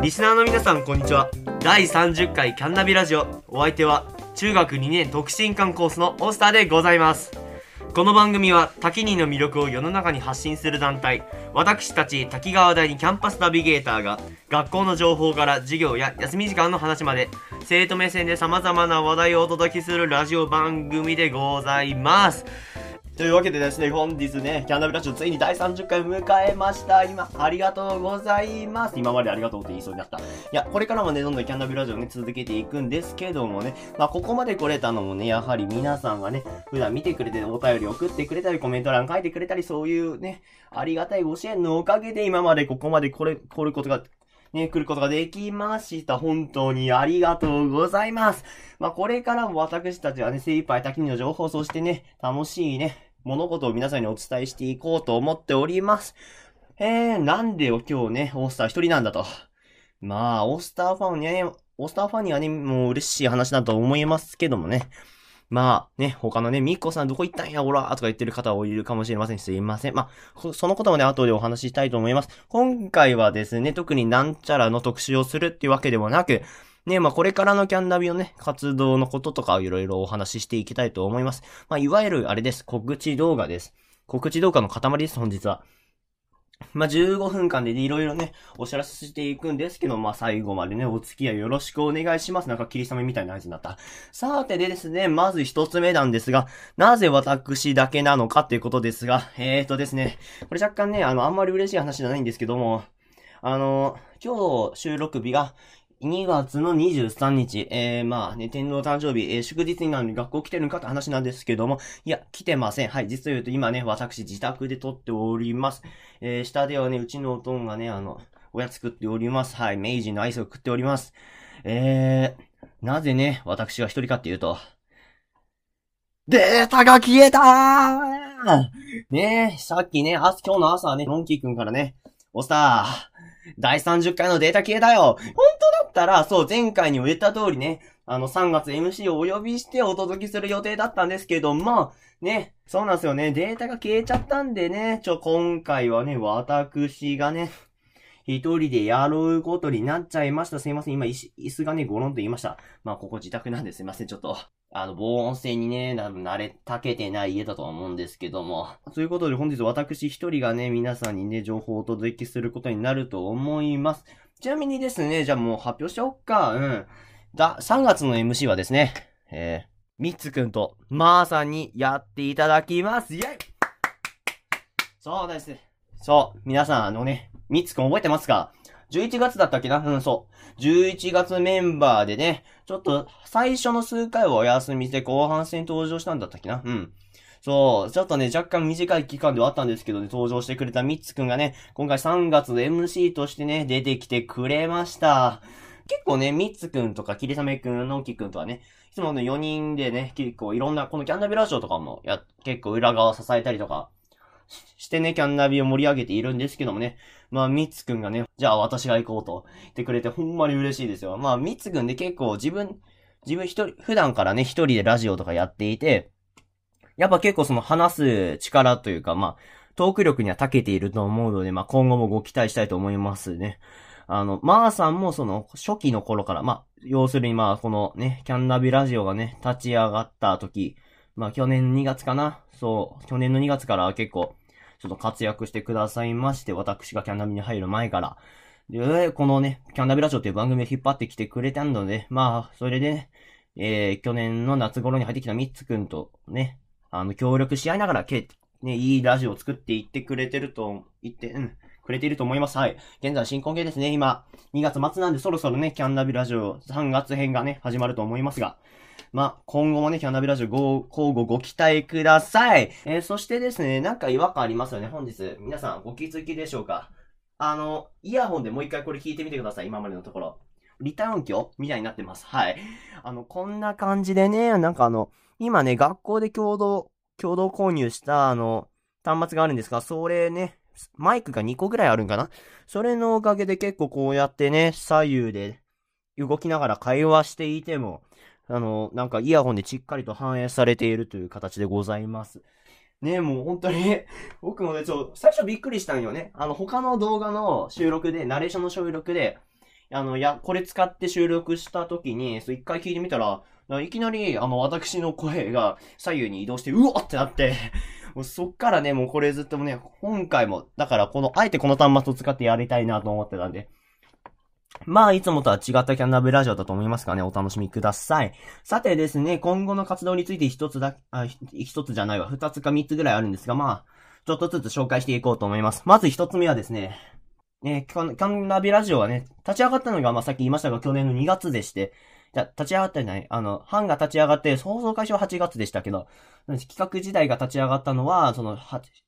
リスナーの皆さんこんにちは。第30回キャンナビラジオ。お相手は中学2年特進館コースのオスターでございます。この番組は滝人の魅力を世の中に発信する団体。私たち滝川第二キャンパスナビゲーターが学校の情報から授業や休み時間の話まで生徒目線で様々な話題をお届けするラジオ番組でございます。というわけでですね、本日ね、キャンナビラジオついに第30回迎えました。今、ありがとうございます。今までありがとうって言いそうになった。いや、これからもね、どんどんキャンナビラジオね、続けていくんですけどもね、まあ、ここまで来れたのもね、やはり皆さんがね、普段見てくれて、お便り送ってくれたり、コメント欄書いてくれたり、そういうね、ありがたいご支援のおかげで今までここまで来れ、来ることがね、来ることができました。本当にありがとうございます。まあ、これからも私たちはね、精一杯滝の情報、そしてね、楽しいね、物事を皆さんにお伝えしていこうと思っております。えー、なんでよ今日ね、オースター一人なんだと。まあ、オースターファンにはね、オースターファンにはね、もう嬉しい話だと思いますけどもね。まあね、他のね、ミッコさんどこ行ったんや、おらとか言ってる方はいるかもしれません。すいません。まあ、そのこともね、後でお話ししたいと思います。今回はですね、特になんちゃらの特集をするっていうわけでもなく、ね、まあこれからのキャンナビのね、活動のこととかをいろいろお話ししていきたいと思います。まあいわゆるあれです。告知動画です。告知動画の塊です、本日は。まあ、15分間でいろいろね、お知らせしていくんですけど、まあ、最後までね、お付き合いよろしくお願いします。なんか、霧雨みたいな合図になった。さてでですね、まず一つ目なんですが、なぜ私だけなのかっていうことですが、えーとですね、これ若干ね、あの、あんまり嬉しい話じゃないんですけども、あの、今日収録日が2月の23日、えー、まあね、天皇誕生日、えー、祝日になるのに学校来てるのかって話なんですけども、いや、来てません。はい、実を言うと今ね、私自宅で撮っております。えー、下ではね、うちのおとんがね、あの、おやつ食っております。はい、明治のアイスを食っております。えー、なぜね、私が一人かっていうと、データが消えたーねえ、さっきね、あ、今日の朝はね、ロンキーくんからね、おさ第30回のデータ消えたよ本当だったら、そう、前回にも言った通りね、あの、3月 MC をお呼びしてお届けする予定だったんですけども、ね、そうなんですよね、データが消えちゃったんでね、ちょ、今回はね、私がね、一人でやることになっちゃいました。すいません。今、椅子がね、ゴロンと言いました。まあ、ここ自宅なんですいません。ちょっと。あの、防音性にね、慣れたけてない家だと思うんですけども。ということで本日私一人がね、皆さんにね、情報をお届けすることになると思います。ちなみにですね、じゃあもう発表しよっか。うん。だ、3月の MC はですね、えー、みつくんとまーさんにやっていただきます。イェイそうです。そう、皆さんあのね、みつくん覚えてますか ?11 月だったっけな？うん、そう。11月メンバーでね、ちょっと最初の数回はお休みして後半戦登場したんだったっけな？うん。そう、ちょっとね、若干短い期間ではあったんですけどね、登場してくれたミッツくんがね、今回3月 MC としてね、出てきてくれました。結構ね、ミッツくんとか、キリサメくん、ノンキくんとはね、いつもね、4人でね、結構いろんな、このキャンナビラジオとかも、や、結構裏側を支えたりとか、してね、キャンナビを盛り上げているんですけどもね。まあ、ミツくんがね、じゃあ私が行こうと言ってくれてほんまに嬉しいですよ。まあ、ミツくんで結構自分、自分一人、普段からね、一人でラジオとかやっていて、やっぱ結構その話す力というか、まあ、トーク力には長けていると思うので、まあ、今後もご期待したいと思いますね。あの、まーさんもその、初期の頃から、まあ、要するにまあ、このね、キャンナビラジオがね、立ち上がった時、まあ、去年2月かな？そう、去年の2月から結構、ちょっと活躍してくださいまして、私がキャンナビに入る前から。で、このね、キャンナビラジオっていう番組を引っ張ってきてくれたので、まあ、それでね、えー、去年の夏頃に入ってきたミッツくんとね、あの、協力し合いながら、け、ね、いいラジオを作っていってくれてると言って、うん、くれていると思います。はい。現在進行形ですね。今、2月末なんでそろそろね、キャンナビラジオ3月編がね、始まると思いますが、まあ、今後もね、キャンナビラジオご、交互ご期待ください。えー、そしてですね、なんか違和感ありますよね、本日。皆さん、ご気づきでしょうか？あの、イヤホンでもう一回これ聞いてみてください、今までのところ。リターン鏡みたいになってます。はい。あの、こんな感じでね、なんかあの、今ね、学校で共同、共同購入した、あの、端末があるんですが、それね、マイクが2個ぐらいあるんかな？それのおかげで結構こうやってね、左右で動きながら会話していても、あの、なんかイヤホンでしっかりと反映されているという形でございます。ねもう本当に 僕もね、ちょ、最初びっくりしたんよね。あの、他の動画の収録で、ナレーションの収録で、あの、や、これ使って収録した時に、そう一回聞いてみたら、いきなり、あの、私の声が左右に移動して、うおってなって もうそっからね、もうこれずっとね、今回も、だからこの、あえてこの端末を使ってやりたいなと思ってたんで、まあ、いつもとは違ったキャンナブラジオだと思いますからね、お楽しみください。さてですね、今後の活動について一つだ、あ、一つじゃないわ、二つか三つぐらいあるんですが、まあ、ちょっとずつ紹介していこうと思います。まず一つ目はですね、ね、キャンナビラジオはね、立ち上がったのが、まあ、さっき言いましたが、去年の2月でして、じゃ、立ち上がってない。あの、班が立ち上がって、放送開始は8月でしたけど、企画自体が立ち上がったのは、その、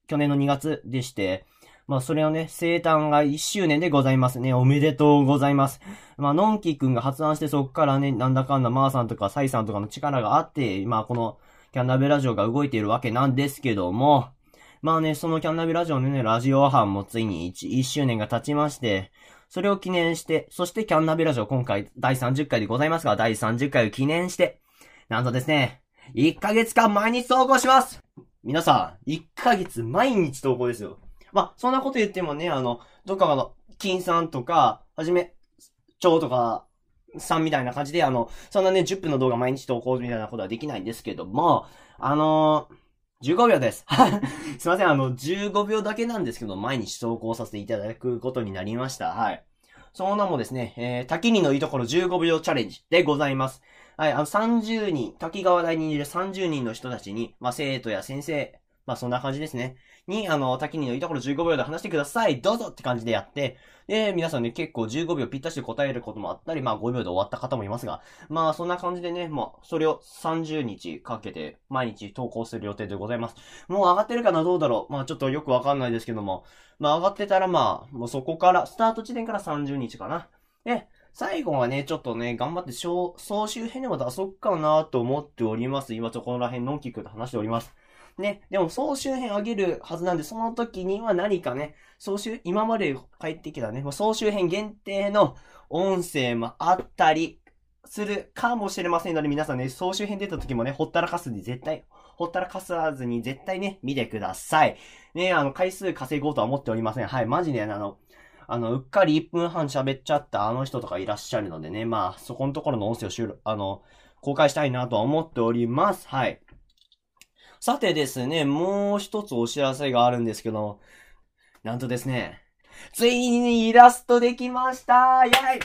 去年の2月でして、まあ、それをね、生誕が1周年でございますね。おめでとうございます。まあ、のんきくんが発案してそっからね、なんだかんだまーさんとかサイさんとかの力があって、まあ、この、キャンナビラジオが動いているわけなんですけども、まあね、そのキャンナビラジオのね、ラジオ班もついに 1, 1周年が経ちまして、それを記念して、そしてキャンナビラジオ今回第30回でございますが、第30回を記念して、なんとですね、1ヶ月間毎日投稿します皆さん、1ヶ月毎日投稿ですよ。まあ、そんなこと言ってもね、あの、どっかの、金さんとか、はじめ、蝶とか、さんみたいな感じで、あの、そんなね、10分の動画毎日投稿みたいなことはできないんですけども、あのー、15秒です。すいません、あの、15秒だけなんですけど、毎日投稿させていただくことになりました。はい。その名もですね、えー、滝にのいいところ15秒チャレンジでございます。はい、あの、30人、滝川大にいる30人の人たちに、まあ、生徒や先生、まあ、そんな感じですね。に、あの、滝にのいいところ15秒で話してください。どうぞって感じでやって、で、皆さんね、結構15秒ぴったしで答えることもあったり、まあ5秒で終わった方もいますが、まあそんな感じでね、まあそれを30日かけて毎日投稿する予定でございます。もう上がってるかなどうだろうまあちょっとよくわかんないですけども、まあ上がってたらまあ、もうそこから、スタート地点から30日かな。で、最後はね、ちょっとね、頑張って総集編でも出そっかなと思っております。今ちょっとこのら辺のんきくと話しております。ね、でも総集編あげるはずなんで、その時には何かね、総集、今まで帰ってきたね、総集編限定の音声もあったりするかもしれませんので、皆さんね、総集編出た時もね、ほったらかすに絶対、ほったらかさずに絶対ね、見てください。ね、あの、回数稼ごうとは思っておりません。はい、マジで、あの、あの、うっかり1分半喋っちゃったあの人とかいらっしゃるのでね、まあ、そこのところの音声を収録、あの、公開したいなとは思っております。はい。さてですね、もう一つお知らせがあるんですけど、なんとですね、ついにイラストできましたイェイ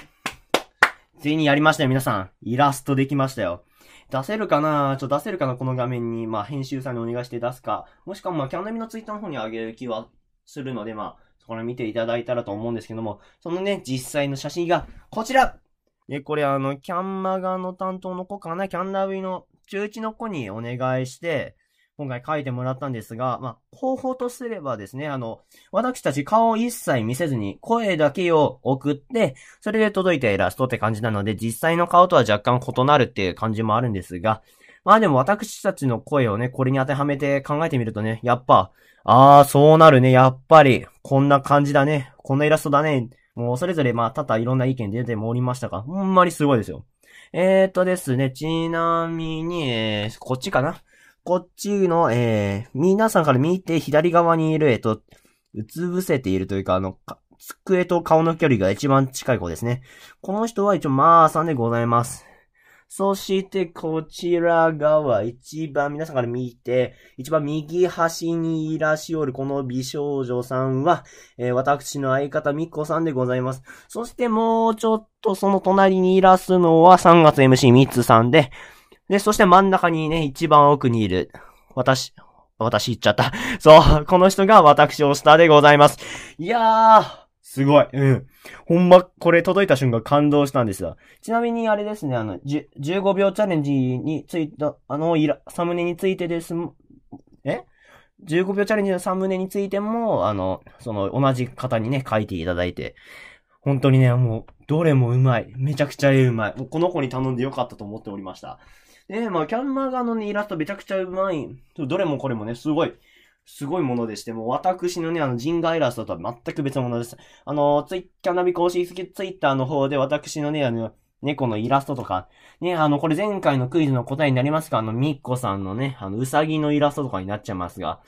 ついにやりましたよ、皆さん。イラストできましたよ。出せるかな？ちょっと出せるかなこの画面に。まあ、編集さんにお願いして出すか。もしくは、まあ、キャンナミのツイッターの方に上げる気はするので、まあ、そこら見ていただいたらと思うんですけども、そのね、実際の写真がこちらで、これあの、キャンマガの担当の子かな？キャンナビの中1の子にお願いして、今回書いてもらったんですが、まあ、方法とすればですね、あの、私たち顔を一切見せずに声だけを送って、それで届いたイラストって感じなので、実際の顔とは若干異なるっていう感じもあるんですが、まあでも私たちの声をね、これに当てはめて考えてみるとね、やっぱ、ああ、そうなるね、やっぱり、こんな感じだね、こんなイラストだね、もうそれぞれまあ多々いろんな意見出てもおりましたが、ほんまにすごいですよ。えーとですね、ちなみに、えー、こっちかな？こっちの、えー、皆さんから見て左側にいる、えっと、うつ伏せているというか、あの、机と顔の距離が一番近い子ですね。この人は一応、まーさんでございます。そして、こちら側、一番皆さんから見て、一番右端にいらっしゃるこの美少女さんは、えー、私の相方みっこさんでございます。そしてもうちょっとその隣にいらすのは3月 MC みつさんで、で、そして真ん中にね、一番奥にいる、私、私言っちゃった。そう、この人が私オスターでございます。いやー、すごい。うん。ほんま、これ届いた瞬間感動したんですよ。ちなみにあれですね、あの、15秒チャレンジについた、あの、いら、サムネについてです、え ?15 秒チャレンジのサムネについても、あの、その、同じ方にね、書いていただいて、本当にね、もう、どれもうまい。めちゃくちゃうまい。この子に頼んでよかったと思っておりました。で、まあ、キャンマー側のね、イラストめちゃくちゃうまい。どれもこれもね、すごい、すごいものでして、もう私のね、あの、人画イラストとは全く別のものです。あの、ツイキャナビ公式ツイッターの方で私のね、あの、猫のイラストとか、ね、あの、これ前回のクイズの答えになりますか？あの、みっこさんのね、あの、うさぎのイラストとかになっちゃいますが、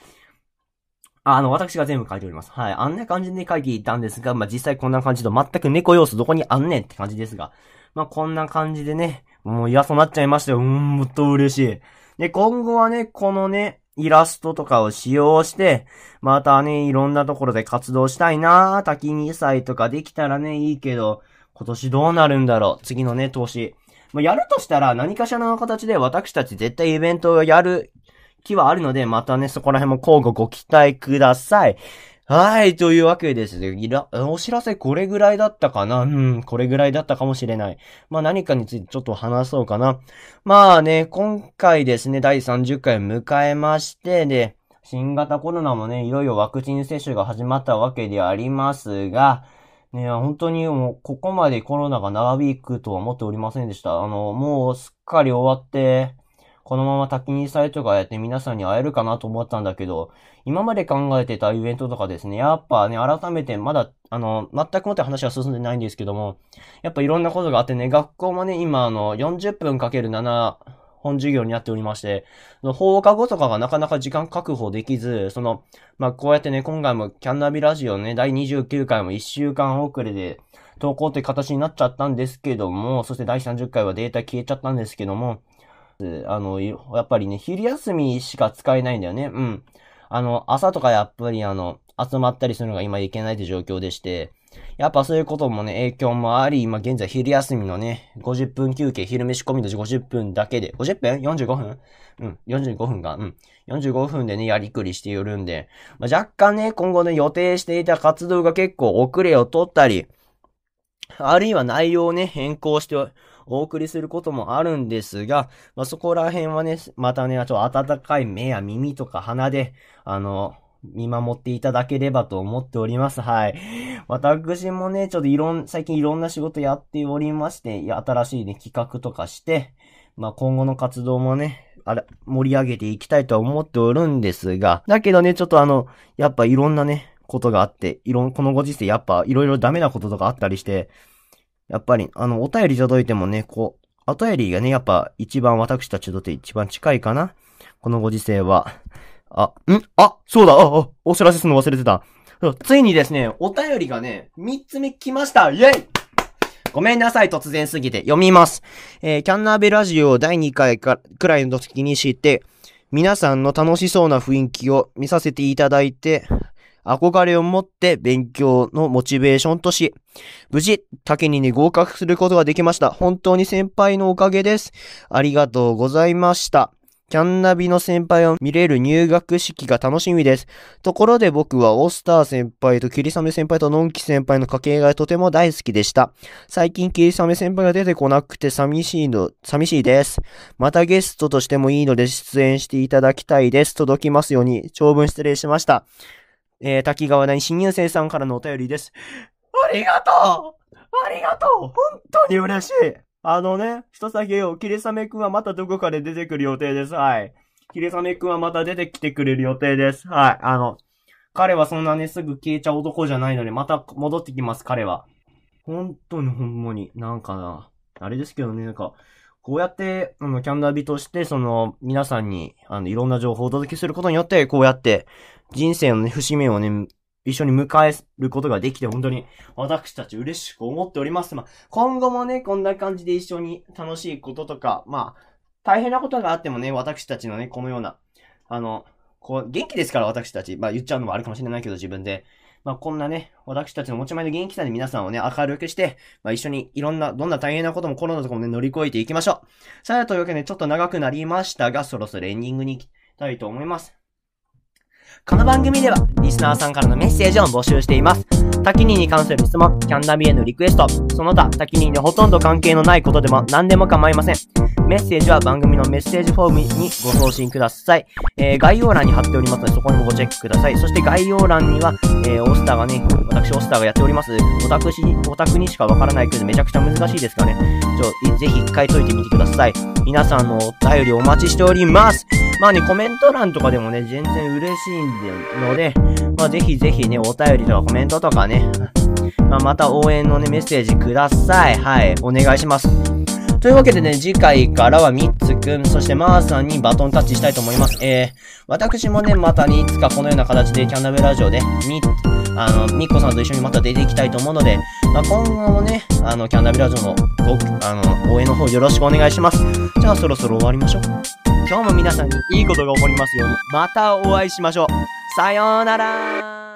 あの、私が全部書いております。はい。あんな感じで書いていたんですが、まあ、実際こんな感じと全く猫要素どこにあんねんって感じですが、まあ、こんな感じでね、もう嫌そうなっちゃいましたよ。うーん、もっと嬉しい。で、今後はね、このね、イラストとかを使用して、またね、いろんなところで活動したいなぁ滝2歳とかできたらね、いいけど、今年どうなるんだろう。次のね、投資。まあ、やるとしたら何かしらの形で私たち絶対イベントをやる気はあるので、またね、そこら辺も交互ご期待ください。はい、というわけですね。いら、お知らせこれぐらいだったかな？うん、これぐらいだったかもしれない。まあ何かについてちょっと話そうかな。まあね、今回ですね、第30回迎えまして、で、新型コロナもね、いろいろワクチン接種が始まったわけでありますが、ね、本当にもう、ここまでコロナが長引くとは思っておりませんでした。あの、もうすっかり終わって、このまま滝にサイトがやって皆さんに会えるかなと思ったんだけど、今まで考えてたイベントとかですね、やっぱね、改めてまだ、あの、全くもって話は進んでないんですけども、やっぱいろんなことがあってね、学校もね、今あの、40分かける7、本授業になっておりまして、放課後とかがなかなか時間確保できず、その、まあ、こうやってね、今回もキャンナビラジオね、第29回も1週間遅れで投稿って形になっちゃったんですけども、そして第30回はデータ消えちゃったんですけども、あの、やっぱりね、昼休みしか使えないんだよね。うん。あの、朝とかやっぱりあの、集まったりするのが今いけないって状況でして、やっぱそういうこともね、影響もあり、今現在昼休みのね、50分休憩、昼飯込みの50分だけで、50分 ?45 分？うん、45分が、うん。45分でね、やりくりしているんで、まあ、若干ね、今後ね、予定していた活動が結構遅れを取ったり、あるいは内容をね、変更してお送りすることもあるんですが、まあ、そこら辺はね、またね、ちょっと温かい目や耳とか鼻で、あの、見守っていただければと思っております。はい。私もね、ちょっといろん、最近いろんな仕事やっておりまして、いや、新しいね、企画とかして、まあ、今後の活動もね、あれ、盛り上げていきたいとは思っておるんですが、だけどね、ちょっとあの、やっぱいろんなね、ことがあって、いろん、このご時世やっぱいろいろダメなこととかあったりして、やっぱり、あの、お便り届いてもね、こう、お便りがね、やっぱ一番私たちとって一番近いかな。このご時世は。あ、ん？あ、そうだ、あ、あ、お知らせするの忘れてた。ついにですね、お便りがね、三つ目来ましたイェイごめんなさい、突然すぎて。読みます。えー、キャンナーベラジオ第2回かくらいの時に知って、皆さんの楽しそうな雰囲気を見させていただいて、憧れを持って勉強のモチベーションとし、無事、竹にに合格することができました。本当に先輩のおかげです。ありがとうございました。キャンナビの先輩を見れる入学式が楽しみです。ところで僕はオスター先輩とキリサメ先輩とノンキ先輩の掛けがとても大好きでした。最近キリサメ先輩が出てこなくて寂しいの、寂しいです。またゲストとしてもいいので出演していただきたいです。届きますように長文失礼しました。えー、滝川大新入生さんからのお便りです。ありがとうありがとう本当に嬉しいあのね、一つだけよ、キリサメくんはまたどこかで出てくる予定です。はい。キリサメくんはまた出てきてくれる予定です。はい。あの、彼はそんなね、すぐ消えちゃう男じゃないので、また戻ってきます、彼は。本当にほんまに、なんかな。あれですけどね、なんか、こうやって、あの、キャンダービとして、その、皆さんに、あの、いろんな情報をお届けすることによって、こうやって、人生のね、節目をね、一緒に迎えることができて、本当に、私たち嬉しく思っております。まあ、今後もね、こんな感じで一緒に楽しいこととか、まあ、大変なことがあってもね、私たちのね、このような、あの、こう、元気ですから、私たち。まあ、言っちゃうのもあるかもしれないけど、自分で。まあ、こんなね、私たちの持ち前の元気さで皆さんをね、明るくして、まあ、一緒にいろんな、どんな大変なこともコロナとかもね、乗り越えていきましょう。さあ、というわけで、ちょっと長くなりましたが、そろそろエンディングに行きたいと思います。この番組では、リスナーさんからのメッセージを募集しています。タキニに関する質問、キャンナビへのリクエスト、その他、タキニにほとんど関係のないことでも何でも構いません。メッセージは番組のメッセージフォームにご送信ください。えー、概要欄に貼っておりますので、そこにもごチェックください。そして概要欄には、えー、オースターがね、私オースターがやっております。オタクし、オタクにしかわからないけどめちゃくちゃ難しいですからね。ちょ、ぜひ一回解いてみてください。皆さんのお便りお待ちしております。まあね、コメント欄とかでもね、全然嬉しいんで、ので、まあぜひぜひね、お便りとかコメントとかね、まあまた応援のね、メッセージください。はい、お願いします。というわけでね、次回からはミッツくん、そしてマーさんにバトンタッチしたいと思います。えー、私もね、またね、いつかこのような形でキャンナベラジオで、み、あの、ミッコさんと一緒にまた出ていきたいと思うので、まあ、今後もね、あの、キャンナビラジオのご、あの、応援の方よろしくお願いします。じゃあそろそろ終わりましょう。今日も皆さんにいいことが起こりますように、またお会いしましょう。さようなら